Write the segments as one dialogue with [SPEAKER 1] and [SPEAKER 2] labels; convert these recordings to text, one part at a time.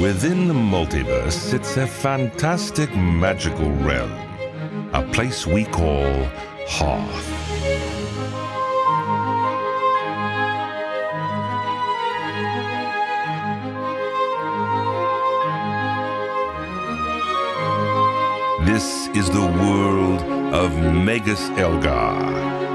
[SPEAKER 1] Within the multiverse sits a fantastic magical realm, a place we call Hearth. This is the world of Magus Elgar.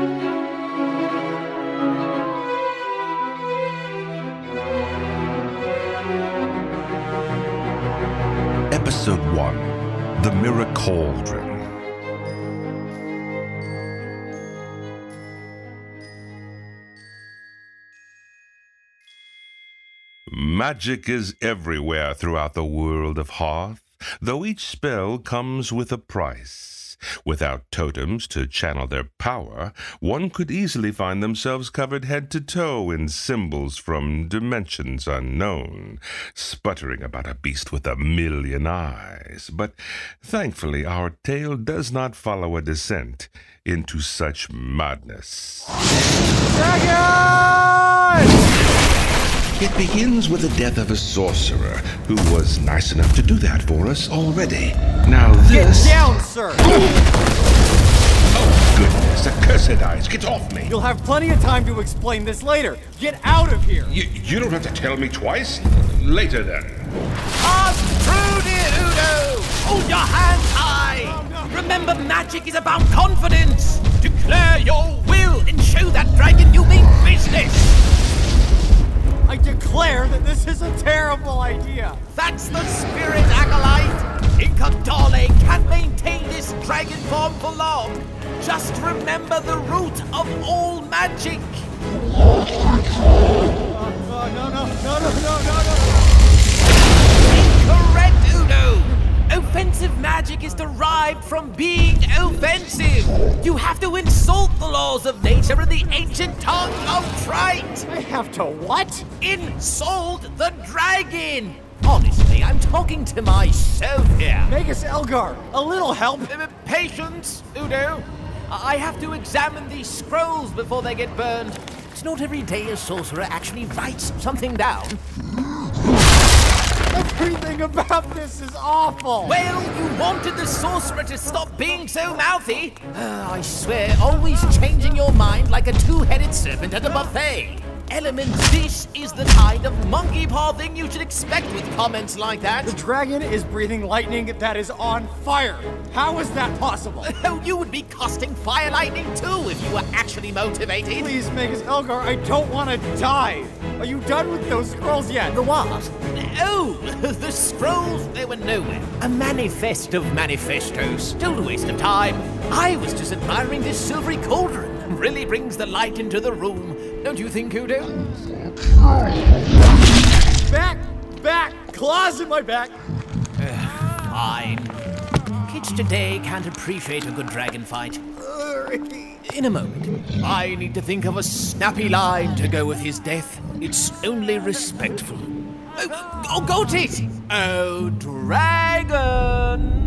[SPEAKER 1] Episode 1 The Mirror Cauldron. Magic is everywhere throughout the world of Hearth, though each spell comes with a price. Without totems to channel their power, one could easily find themselves covered head to toe in symbols from dimensions unknown, sputtering about a beast with a million eyes. But thankfully, our tale does not follow a descent into such madness. It begins with the death of a sorcerer who was nice enough to do that for us already. Now this.
[SPEAKER 2] Get down, sir!
[SPEAKER 1] Oh, goodness, accursed eyes, get off me!
[SPEAKER 2] You'll have plenty of time to explain this later. Get out of here!
[SPEAKER 1] You, you don't have to tell me twice. Later then.
[SPEAKER 3] Pass through, dear Udo! Hold your hands high! Remember, magic is about confidence! Declare your will and show that dragon you mean business!
[SPEAKER 2] I declare that this is a terrible idea.
[SPEAKER 3] That's the spirit, Acolyte! Incadale can't maintain this dragon form for long! Just remember the root of all magic!
[SPEAKER 2] Uh, uh, no, no, no, no, no, no,
[SPEAKER 3] Offensive magic is derived from being offensive! You have to insult the laws of nature in the ancient tongue of trite!
[SPEAKER 2] I have to what?
[SPEAKER 3] Insult the dragon! Honestly, I'm talking to myself here.
[SPEAKER 2] Magus Elgar, a little help.
[SPEAKER 3] Uh, Patience, Udo. I have to examine these scrolls before they get burned. It's not every day a sorcerer actually writes something down.
[SPEAKER 2] Everything about this is awful.
[SPEAKER 3] Well, you wanted the sorcerer to stop being so mouthy. Uh, I swear, always changing your mind like a two-headed serpent at a buffet. Element, this is the kind of monkey paw thing you should expect with comments like that.
[SPEAKER 2] The dragon is breathing lightning that is on fire. How is that possible?
[SPEAKER 3] Oh, you would be casting fire lightning too if you were actually motivated.
[SPEAKER 2] Please, Magus Elgar, I don't want to die. Are you done with those scrolls yet?
[SPEAKER 3] The what? Oh, the scrolls, they were nowhere. A manifest of manifestos. Total waste of time. I was just admiring this silvery cauldron. Really brings the light into the room. Don't you think, Udo?
[SPEAKER 2] Back! Back! Claws in my back!
[SPEAKER 3] Fine. Kids today can't appreciate a good dragon fight. Uh, in a moment, I need to think of a snappy line to go with his death. It's only respectful. Oh, oh got it! Oh, dragon!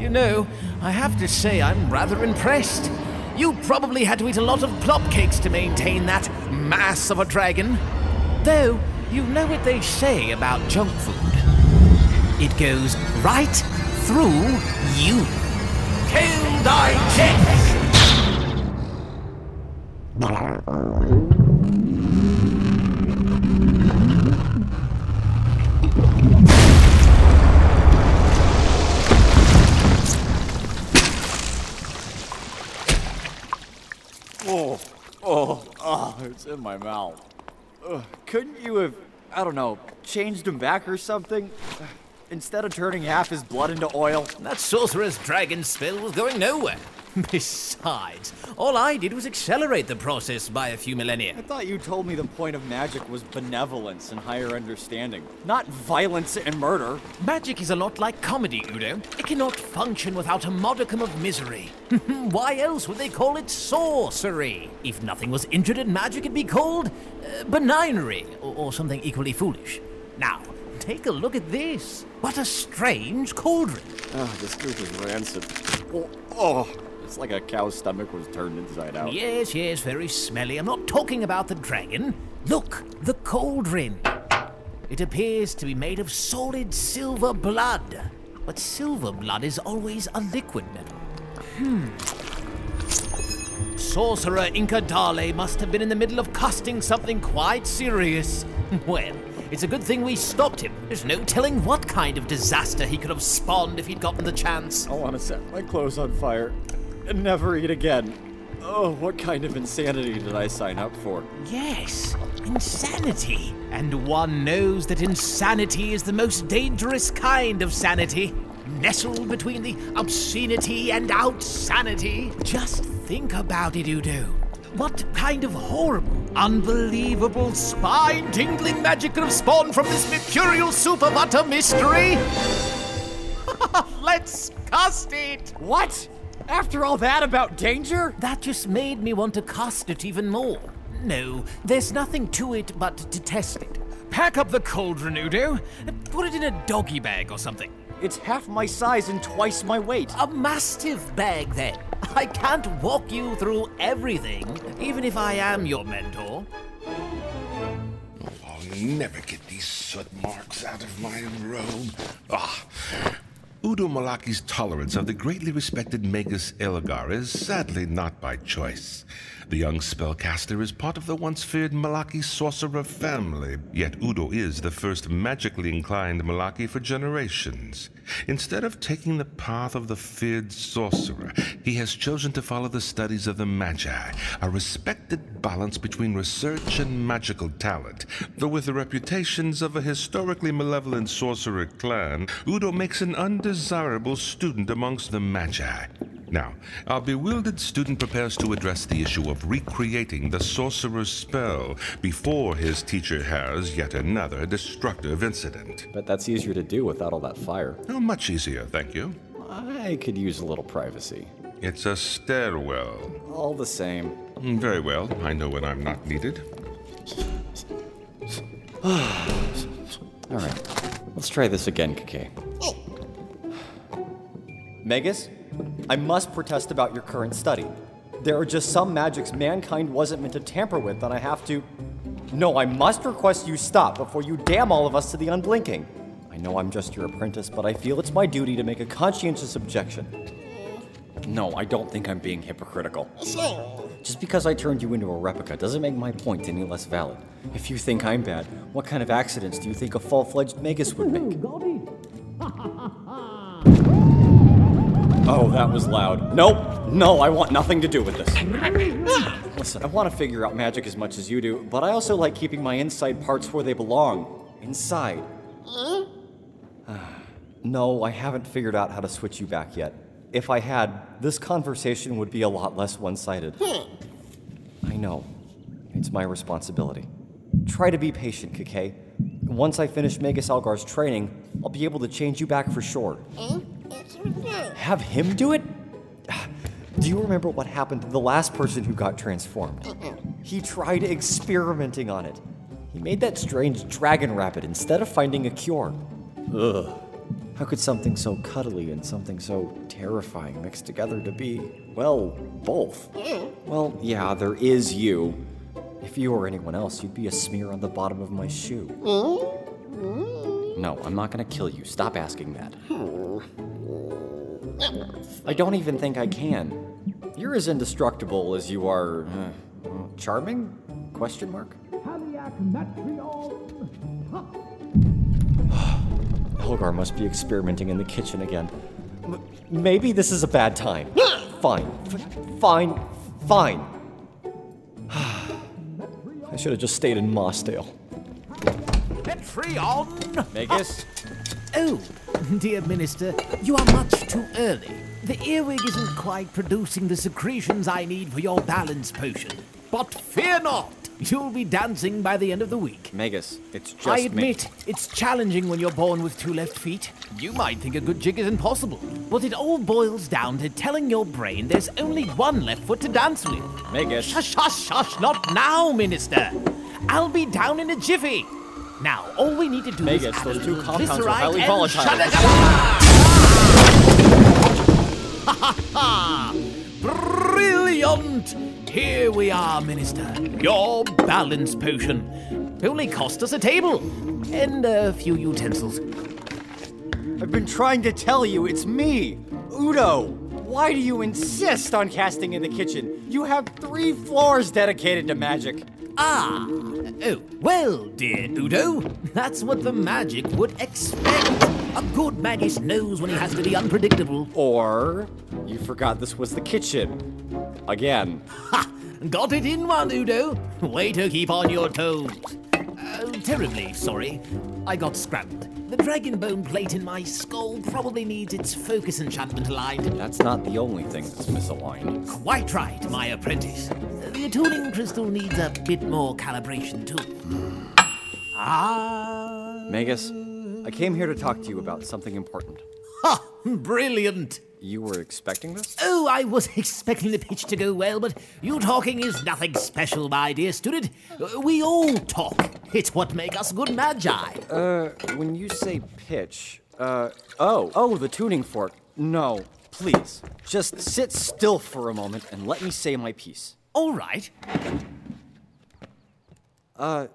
[SPEAKER 3] You know, I have to say I'm rather impressed. You probably had to eat a lot of plop cakes to maintain that mass of a dragon. Though, you know what they say about junk food. It goes right through you. Kill digest!
[SPEAKER 2] Oh, oh, oh, it's in my mouth. Ugh, couldn't you have, I don't know, changed him back or something? Instead of turning half his blood into oil?
[SPEAKER 3] That sorcerer's dragon spell was going nowhere. Besides, all I did was accelerate the process by a few millennia.
[SPEAKER 2] I thought you told me the point of magic was benevolence and higher understanding, not violence and murder.
[SPEAKER 3] Magic is a lot like comedy, Udo. It cannot function without a modicum of misery. Why else would they call it sorcery? If nothing was injured in magic, it'd be called uh, benignery, or, or something equally foolish. Now, take a look at this. What a strange cauldron.
[SPEAKER 2] Oh, this drink is rancid. Oh, oh, it's like a cow's stomach was turned inside out.
[SPEAKER 3] Yes, yes, very smelly. I'm not talking about the dragon. Look, the cauldron. It appears to be made of solid silver blood. But silver blood is always a liquid metal. Hmm. Sorcerer Incadale must have been in the middle of casting something quite serious. Well, it's a good thing we stopped him. There's no telling what kind of disaster he could have spawned if he'd gotten the chance.
[SPEAKER 2] I want to set my clothes on fire and never eat again. Oh, what kind of insanity did I sign up for?
[SPEAKER 3] Yes, insanity. And one knows that insanity is the most dangerous kind of sanity. Nestled between the obscenity and outsanity. Just think about it, Udo. What kind of horrible, unbelievable, spine tingling magic could have spawned from this mercurial super butter mystery? Let's cast it!
[SPEAKER 2] What? After all that about danger?
[SPEAKER 3] That just made me want to cast it even more. No, there's nothing to it but to test it. Pack up the cauldron, Udo. Put it in a doggy bag or something.
[SPEAKER 2] It's half my size and twice my weight.
[SPEAKER 3] A mastiff bag, then. I can't walk you through everything, even if I am your mentor.
[SPEAKER 1] I'll never get these soot marks out of my robe. Ah. Udo Malaki's tolerance of the greatly respected Magus Elgar is sadly not by choice. The young spellcaster is part of the once feared Malaki sorcerer family, yet Udo is the first magically inclined Malaki for generations. Instead of taking the path of the feared sorcerer, he has chosen to follow the studies of the Magi, a respected balance between research and magical talent. Though with the reputations of a historically malevolent sorcerer clan, Udo makes an undesirable student amongst the Magi. Now, our bewildered student prepares to address the issue of recreating the sorcerer's spell before his teacher has yet another destructive incident.
[SPEAKER 2] But that's easier to do without all that fire.
[SPEAKER 1] Oh, much easier, thank you.
[SPEAKER 2] I could use a little privacy.
[SPEAKER 1] It's a stairwell.
[SPEAKER 2] All the same.
[SPEAKER 1] Mm, Very well, I know when I'm not needed.
[SPEAKER 2] All right, let's try this again, Kakkay. Magus, I must protest about your current study. There are just some magics mankind wasn't meant to tamper with, and I have to. No, I must request you stop before you damn all of us to the unblinking. I know I'm just your apprentice, but I feel it's my duty to make a conscientious objection. No, I don't think I'm being hypocritical. Just because I turned you into a replica doesn't make my point any less valid. If you think I'm bad, what kind of accidents do you think a full fledged Magus would make? Oh, that was loud. Nope, no, I want nothing to do with this. Listen, I want to figure out magic as much as you do, but I also like keeping my inside parts where they belong. Inside. no, I haven't figured out how to switch you back yet. If I had, this conversation would be a lot less one sided. Hmm. I know. It's my responsibility. Try to be patient, Kakkay. Once I finish Magus Elgar's training, I'll be able to change you back for sure. Hmm? Have him do it? Do you remember what happened to the last person who got transformed? He tried experimenting on it. He made that strange dragon rabbit instead of finding a cure. Ugh. How could something so cuddly and something so terrifying mix together to be, well, both? Well, yeah, there is you. If you or anyone else, you'd be a smear on the bottom of my shoe. Hmm? Hmm? No, I'm not gonna kill you. Stop asking that. I don't even think I can. You're as indestructible as you are uh, charming? Question mark. Elgar must be experimenting in the kitchen again. M- maybe this is a bad time. fine, F- fine, fine. I should have just stayed in Mossdale.
[SPEAKER 3] Patreon!
[SPEAKER 2] Magus?
[SPEAKER 3] Oh, dear Minister, you are much too early. The earwig isn't quite producing the secretions I need for your balance potion. But fear not, you'll be dancing by the end of the week.
[SPEAKER 2] Magus, it's just
[SPEAKER 3] I
[SPEAKER 2] me.
[SPEAKER 3] admit, it's challenging when you're born with two left feet. You might think a good jig is impossible, but it all boils down to telling your brain there's only one left foot to dance with.
[SPEAKER 2] Magus.
[SPEAKER 3] Shush, shush, shush, not now, Minister. I'll be down in a jiffy. Now, all we need to do
[SPEAKER 2] Magus,
[SPEAKER 3] is add
[SPEAKER 2] those
[SPEAKER 3] a
[SPEAKER 2] two
[SPEAKER 3] little
[SPEAKER 2] compounds are
[SPEAKER 3] glyceride
[SPEAKER 2] highly
[SPEAKER 3] and
[SPEAKER 2] volatile.
[SPEAKER 3] shut- Brilliant! Here we are, Minister. Your balance potion. Only cost us a table and a few utensils.
[SPEAKER 2] I've been trying to tell you, it's me, Udo. Why do you insist on casting in the kitchen? You have three floors dedicated to magic.
[SPEAKER 3] Ah, oh, well, dear Udo, that's what the magic would expect. A good magus knows when he has to be unpredictable.
[SPEAKER 2] Or you forgot this was the kitchen. Again.
[SPEAKER 3] Ha! Got it in one, Udo. Way to keep on your toes. Uh, terribly sorry. I got scrambled. The dragon bone plate in my skull probably needs its focus enchantment aligned.
[SPEAKER 2] That's not the only thing that's misaligned.
[SPEAKER 3] Quite right, my apprentice. The attuning crystal needs a bit more calibration, too. Ah.
[SPEAKER 2] Magus, I came here to talk to you about something important.
[SPEAKER 3] Ha! Brilliant!
[SPEAKER 2] You were expecting this?
[SPEAKER 3] Oh, I was expecting the pitch to go well, but you talking is nothing special, my dear student. We all talk. It's what makes us good magi.
[SPEAKER 2] Uh, when you say pitch, uh, oh, oh, the tuning fork. No, please. Just sit still for a moment and let me say my piece.
[SPEAKER 3] All right.
[SPEAKER 2] Uh,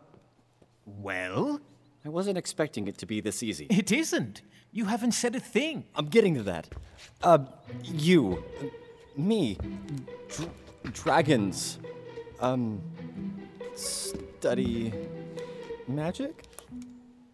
[SPEAKER 3] Well,
[SPEAKER 2] I wasn't expecting it to be this easy.
[SPEAKER 3] it isn't. You haven't said a thing.
[SPEAKER 2] I'm getting to that. Uh, you, me, dr- dragons, um, study magic?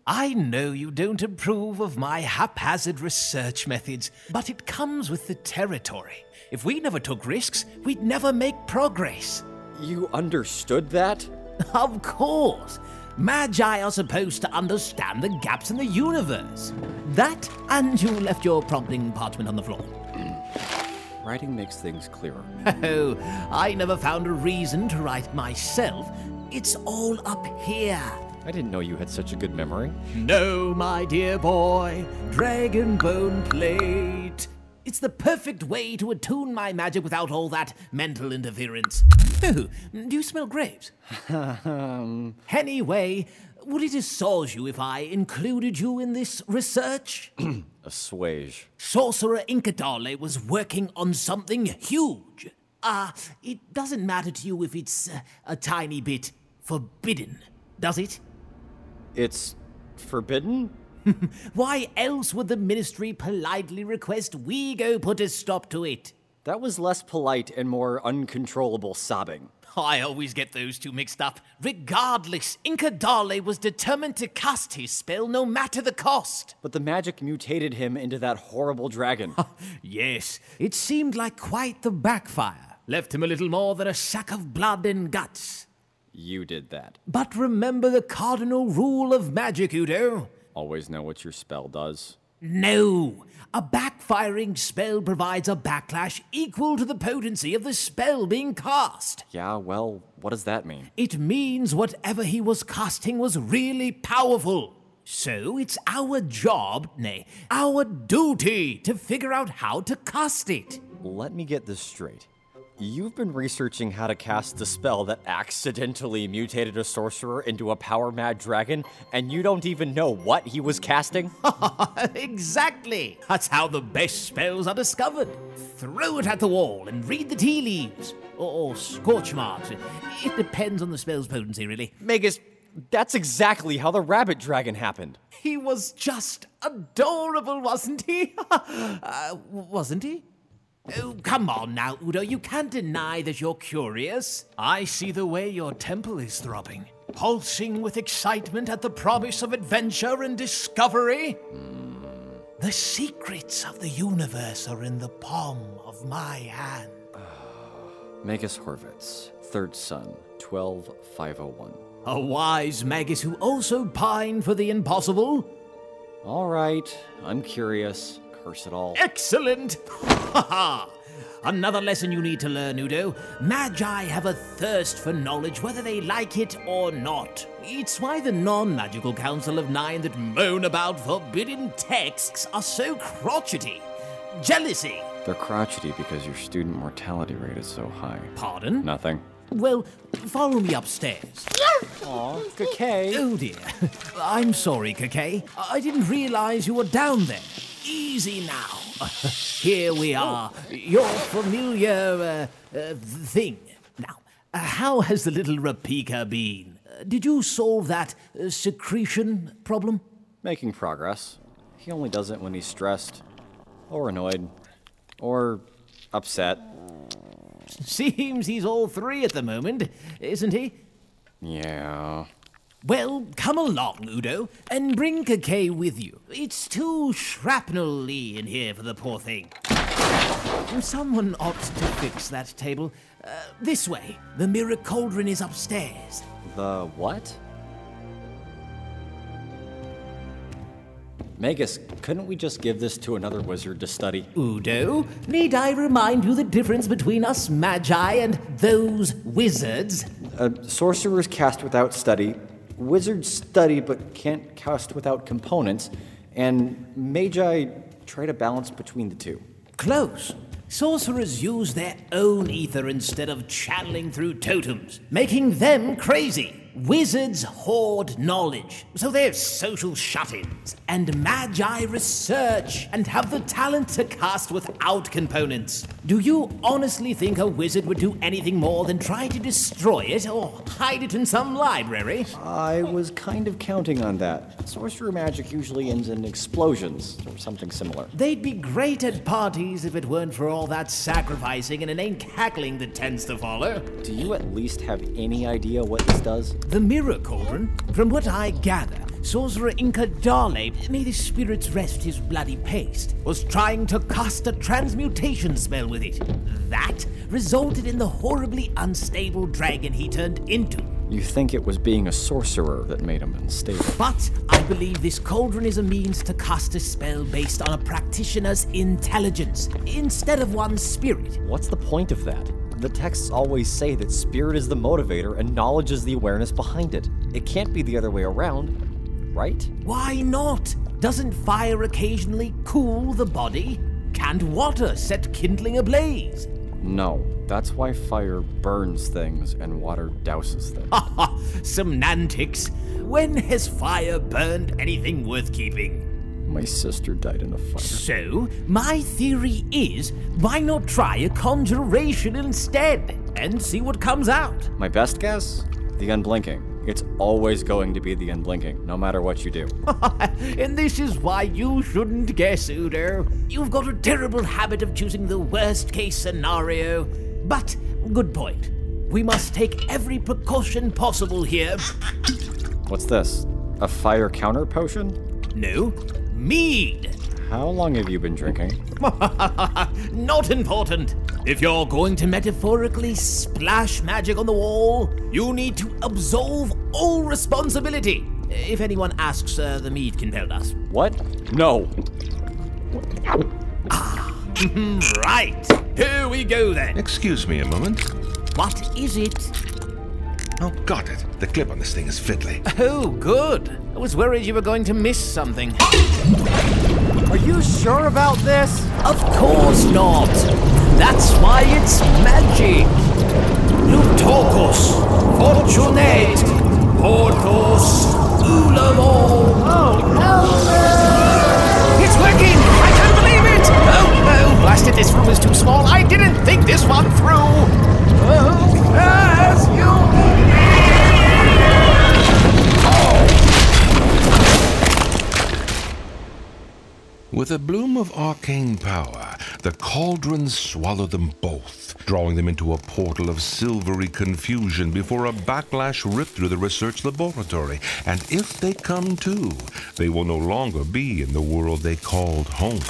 [SPEAKER 3] I know you don't approve of my haphazard research methods, but it comes with the territory. If we never took risks, we'd never make progress.
[SPEAKER 2] You understood that?
[SPEAKER 3] Of course. Magi are supposed to understand the gaps in the universe. That, and you left your prompting parchment on the floor. Mm.
[SPEAKER 2] Writing makes things clearer.
[SPEAKER 3] Oh, I never found a reason to write myself. It's all up here.
[SPEAKER 2] I didn't know you had such a good memory.
[SPEAKER 3] No, my dear boy, dragon bone plate. It's the perfect way to attune my magic without all that mental interference. Oh, do you smell grapes? anyway, would it assuage you if I included you in this research?
[SPEAKER 2] Assuage.
[SPEAKER 3] Sorcerer Incadale was working on something huge. Ah, it doesn't matter to you if it's uh, a tiny bit forbidden, does it?
[SPEAKER 2] It's forbidden?
[SPEAKER 3] Why else would the ministry politely request we go put a stop to it?
[SPEAKER 2] That was less polite and more uncontrollable sobbing.
[SPEAKER 3] I always get those two mixed up. Regardless, Incadale was determined to cast his spell no matter the cost.
[SPEAKER 2] But the magic mutated him into that horrible dragon.
[SPEAKER 3] Yes, it seemed like quite the backfire. Left him a little more than a sack of blood and guts.
[SPEAKER 2] you did that.
[SPEAKER 3] But remember the cardinal rule of magic, Udo.
[SPEAKER 2] Always know what your spell does.
[SPEAKER 3] No! A backfiring spell provides a backlash equal to the potency of the spell being cast.
[SPEAKER 2] Yeah, well, what does that mean?
[SPEAKER 3] It means whatever he was casting was really powerful. So it's our job, nay, our duty to figure out how to cast it.
[SPEAKER 2] Let me get this straight. You've been researching how to cast a spell that accidentally mutated a sorcerer into a power mad dragon, and you don't even know what he was casting?
[SPEAKER 3] exactly. That's how the best spells are discovered. Throw it at the wall and read the tea leaves. Or, or scorch marks. It depends on the spell's potency, really.
[SPEAKER 2] Magus, that's exactly how the rabbit dragon happened.
[SPEAKER 3] He was just adorable, wasn't he? uh, wasn't he? Oh, come on now, Udo. You can't deny that you're curious. I see the way your temple is throbbing, pulsing with excitement at the promise of adventure and discovery. The secrets of the universe are in the palm of my hand.
[SPEAKER 2] Magus Horvitz, third son, 12501.
[SPEAKER 3] A wise magus who also pined for the impossible.
[SPEAKER 2] All right, I'm curious. Curse it all.
[SPEAKER 3] Excellent! Ha ha! Another lesson you need to learn, Udo. Magi have a thirst for knowledge whether they like it or not. It's why the non magical Council of Nine that moan about forbidden texts are so crotchety. Jealousy.
[SPEAKER 2] They're crotchety because your student mortality rate is so high.
[SPEAKER 3] Pardon?
[SPEAKER 2] Nothing.
[SPEAKER 3] Well, follow me upstairs.
[SPEAKER 2] Aw, Kakkay.
[SPEAKER 3] Oh dear. I'm sorry, Kakkay. I didn't realize you were down there. Easy now. Here we are. Your familiar uh, uh, thing. Now, uh, how has the little Rapika been? Uh, did you solve that uh, secretion problem?
[SPEAKER 2] Making progress. He only does it when he's stressed, or annoyed, or upset.
[SPEAKER 3] Seems he's all three at the moment, isn't he?
[SPEAKER 2] Yeah.
[SPEAKER 3] Well, come along, Udo, and bring Kakkay with you. It's too shrapnel-y in here for the poor thing. Someone ought to fix that table. Uh, this way. The mirror cauldron is upstairs.
[SPEAKER 2] The what? Magus, couldn't we just give this to another wizard to study?
[SPEAKER 3] Udo, need I remind you the difference between us magi and those wizards?
[SPEAKER 2] Uh, sorcerers cast without study, wizards study but can't cast without components, and magi try to balance between the two.
[SPEAKER 3] Close. Sorcerers use their own ether instead of channeling through totems, making them crazy. Wizards hoard knowledge, so they're social shut ins, and magi research and have the talent to cast without components. Do you honestly think a wizard would do anything more than try to destroy it or hide it in some library?
[SPEAKER 2] I was kind of counting on that. Sorcerer magic usually ends in explosions or something similar.
[SPEAKER 3] They'd be great at parties if it weren't for all that sacrificing and inane cackling that tends to follow.
[SPEAKER 2] Do you at least have any idea what this does?
[SPEAKER 3] The Mirror Cauldron, from what I gather, Sorcerer Incadale, may the spirits rest his bloody paste, was trying to cast a transmutation spell with it. That resulted in the horribly unstable dragon he turned into.
[SPEAKER 2] You think it was being a sorcerer that made him unstable?
[SPEAKER 3] But I believe this cauldron is a means to cast a spell based on a practitioner's intelligence instead of one's spirit.
[SPEAKER 2] What's the point of that? The texts always say that spirit is the motivator and knowledge is the awareness behind it. It can't be the other way around, right?
[SPEAKER 3] Why not? Doesn't fire occasionally cool the body? Can't water set kindling ablaze?
[SPEAKER 2] No, that's why fire burns things and water douses them.
[SPEAKER 3] Ha ha! Some Semantics. When has fire burned anything worth keeping?
[SPEAKER 2] My sister died in a fire.
[SPEAKER 3] So, my theory is why not try a conjuration instead and see what comes out?
[SPEAKER 2] My best guess? The unblinking. It's always going to be the unblinking, no matter what you do.
[SPEAKER 3] and this is why you shouldn't guess, Udo. You've got a terrible habit of choosing the worst case scenario. But, good point. We must take every precaution possible here.
[SPEAKER 2] What's this? A fire counter potion?
[SPEAKER 3] No, mead.
[SPEAKER 2] How long have you been drinking?
[SPEAKER 3] Not important. If you're going to metaphorically splash magic on the wall, you need to absolve all responsibility. If anyone asks, uh, the mead compelled us.
[SPEAKER 2] What? No.
[SPEAKER 3] Ah, Right. Here we go then.
[SPEAKER 1] Excuse me a moment.
[SPEAKER 3] What is it?
[SPEAKER 1] Oh, got it. The clip on this thing is fiddly.
[SPEAKER 3] Oh, good. I was worried you were going to miss something.
[SPEAKER 2] Are you sure about this?
[SPEAKER 3] Of course not. That's why it's magic. Lutocus, Fortunate, Portos, Ulamo. Oh, It's working! I can't believe it! Oh, no! Blasted, this room is too small. I didn't think this one through. Oh, as you...
[SPEAKER 1] With a bloom of arcane power, the cauldrons swallow them both, drawing them into a portal of silvery confusion before a backlash rip through the research laboratory. And if they come to, they will no longer be in the world they called home.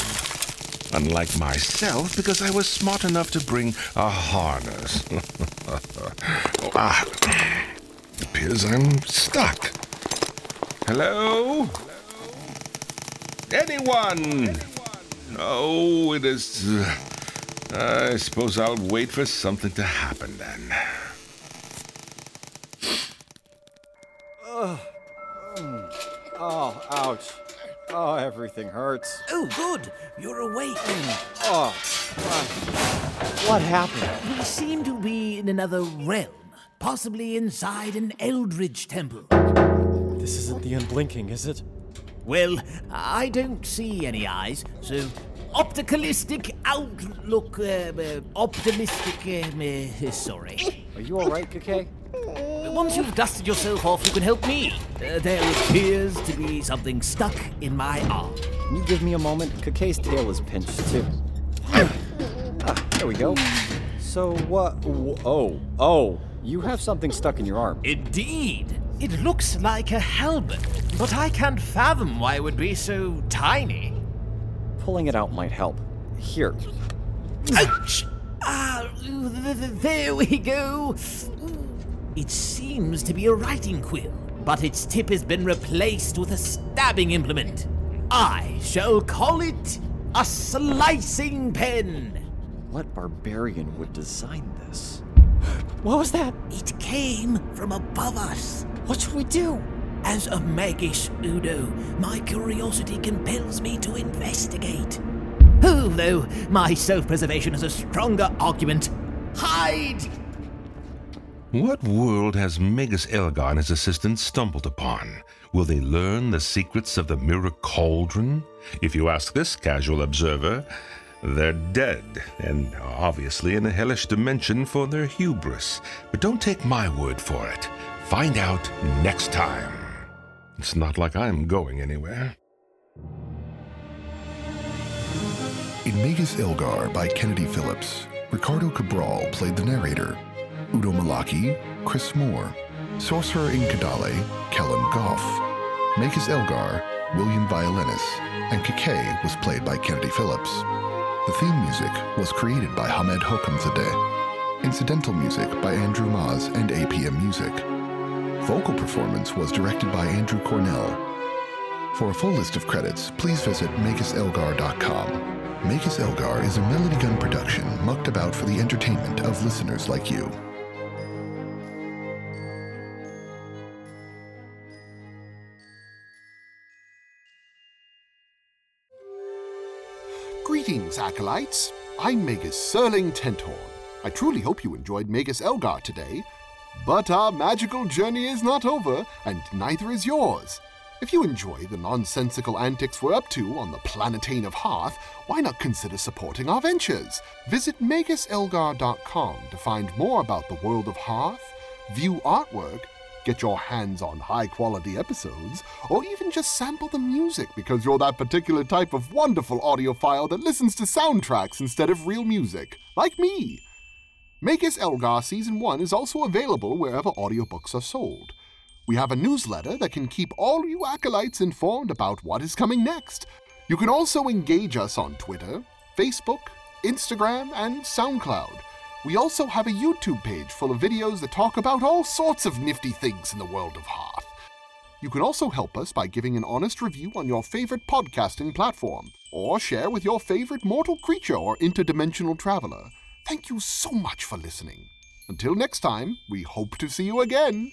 [SPEAKER 1] Unlike myself, because I was smart enough to bring a harness. ah, appears I'm stuck. Hello? Anyone? No, it is. Uh, I suppose I'll wait for something to happen then.
[SPEAKER 2] Oh, ouch. Oh, everything hurts.
[SPEAKER 3] Oh, good. You're awake.
[SPEAKER 2] Oh, ah. what happened?
[SPEAKER 3] We seem to be in another realm, possibly inside an Eldritch temple.
[SPEAKER 2] This isn't the unblinking, is it?
[SPEAKER 3] Well, I don't see any eyes, so opticalistic outlook, uh, uh, optimistic. Um, uh, sorry.
[SPEAKER 2] Are you alright, Kakkay?
[SPEAKER 3] once you've dusted yourself off, you can help me. Uh, there appears to be something stuck in my arm.
[SPEAKER 2] Can you give me a moment? Kakkay's tail is pinched too. ah, there we go. So what? oh, oh, you have something stuck in your arm.
[SPEAKER 3] Indeed. It looks like a halberd, but I can't fathom why it would be so tiny.
[SPEAKER 2] Pulling it out might help. Here.
[SPEAKER 3] Ouch! Ah, there we go. It seems to be a writing quill, but its tip has been replaced with a stabbing implement. I shall call it a slicing pen.
[SPEAKER 2] What barbarian would design this? What was that?
[SPEAKER 3] It came from above us.
[SPEAKER 2] What should we do?
[SPEAKER 3] As a magus, Udo, my curiosity compels me to investigate. Although my self preservation is a stronger argument. Hide!
[SPEAKER 1] What world has Magus Elgar and his assistants stumbled upon? Will they learn the secrets of the Mirror Cauldron? If you ask this casual observer, they're dead, and obviously in a hellish dimension for their hubris. But don't take my word for it. Find out next time. It's not like I'm going anywhere.
[SPEAKER 4] In Magus Elgar by Kennedy Phillips, Ricardo Cabral played the narrator. Udo Malaki, Chris Moore. Sorcerer Incadale, Kellen Goff. Magus Elgar, William Violenus, and Kakkay was played by Kennedy Phillips. The theme music was created by Hamed Hokamzadeh. Incidental music by Andrew Maz and APM Music. Vocal performance was directed by Andrew Cornell. For a full list of credits, please visit MagusElgar.com. Magus Elgar is a Melody Gun production mucked about for the entertainment of listeners like you.
[SPEAKER 5] Greetings, Acolytes. I'm Magus Serling Tenthorn. I truly hope you enjoyed Magus Elgar today. But our magical journey is not over, and neither is yours. If you enjoy the nonsensical antics we're up to on the Planetain of Hearth, why not consider supporting our ventures? Visit MagusElgar.com to find more about the world of Hearth, view artwork, get your hands on high quality episodes, or even just sample the music because you're that particular type of wonderful audiophile that listens to soundtracks instead of real music, like me. Magus Elgar Season 1 is also available wherever audiobooks are sold. We have a newsletter that can keep all you acolytes informed about what is coming next. You can also engage us on Twitter, Facebook, Instagram, and SoundCloud. We also have a YouTube page full of videos that talk about all sorts of nifty things in the world of Hearth. You can also help us by giving an honest review on your favorite podcasting platform, or share with your favorite mortal creature or interdimensional traveler. Thank you so much for listening. Until next time, we hope to see you again.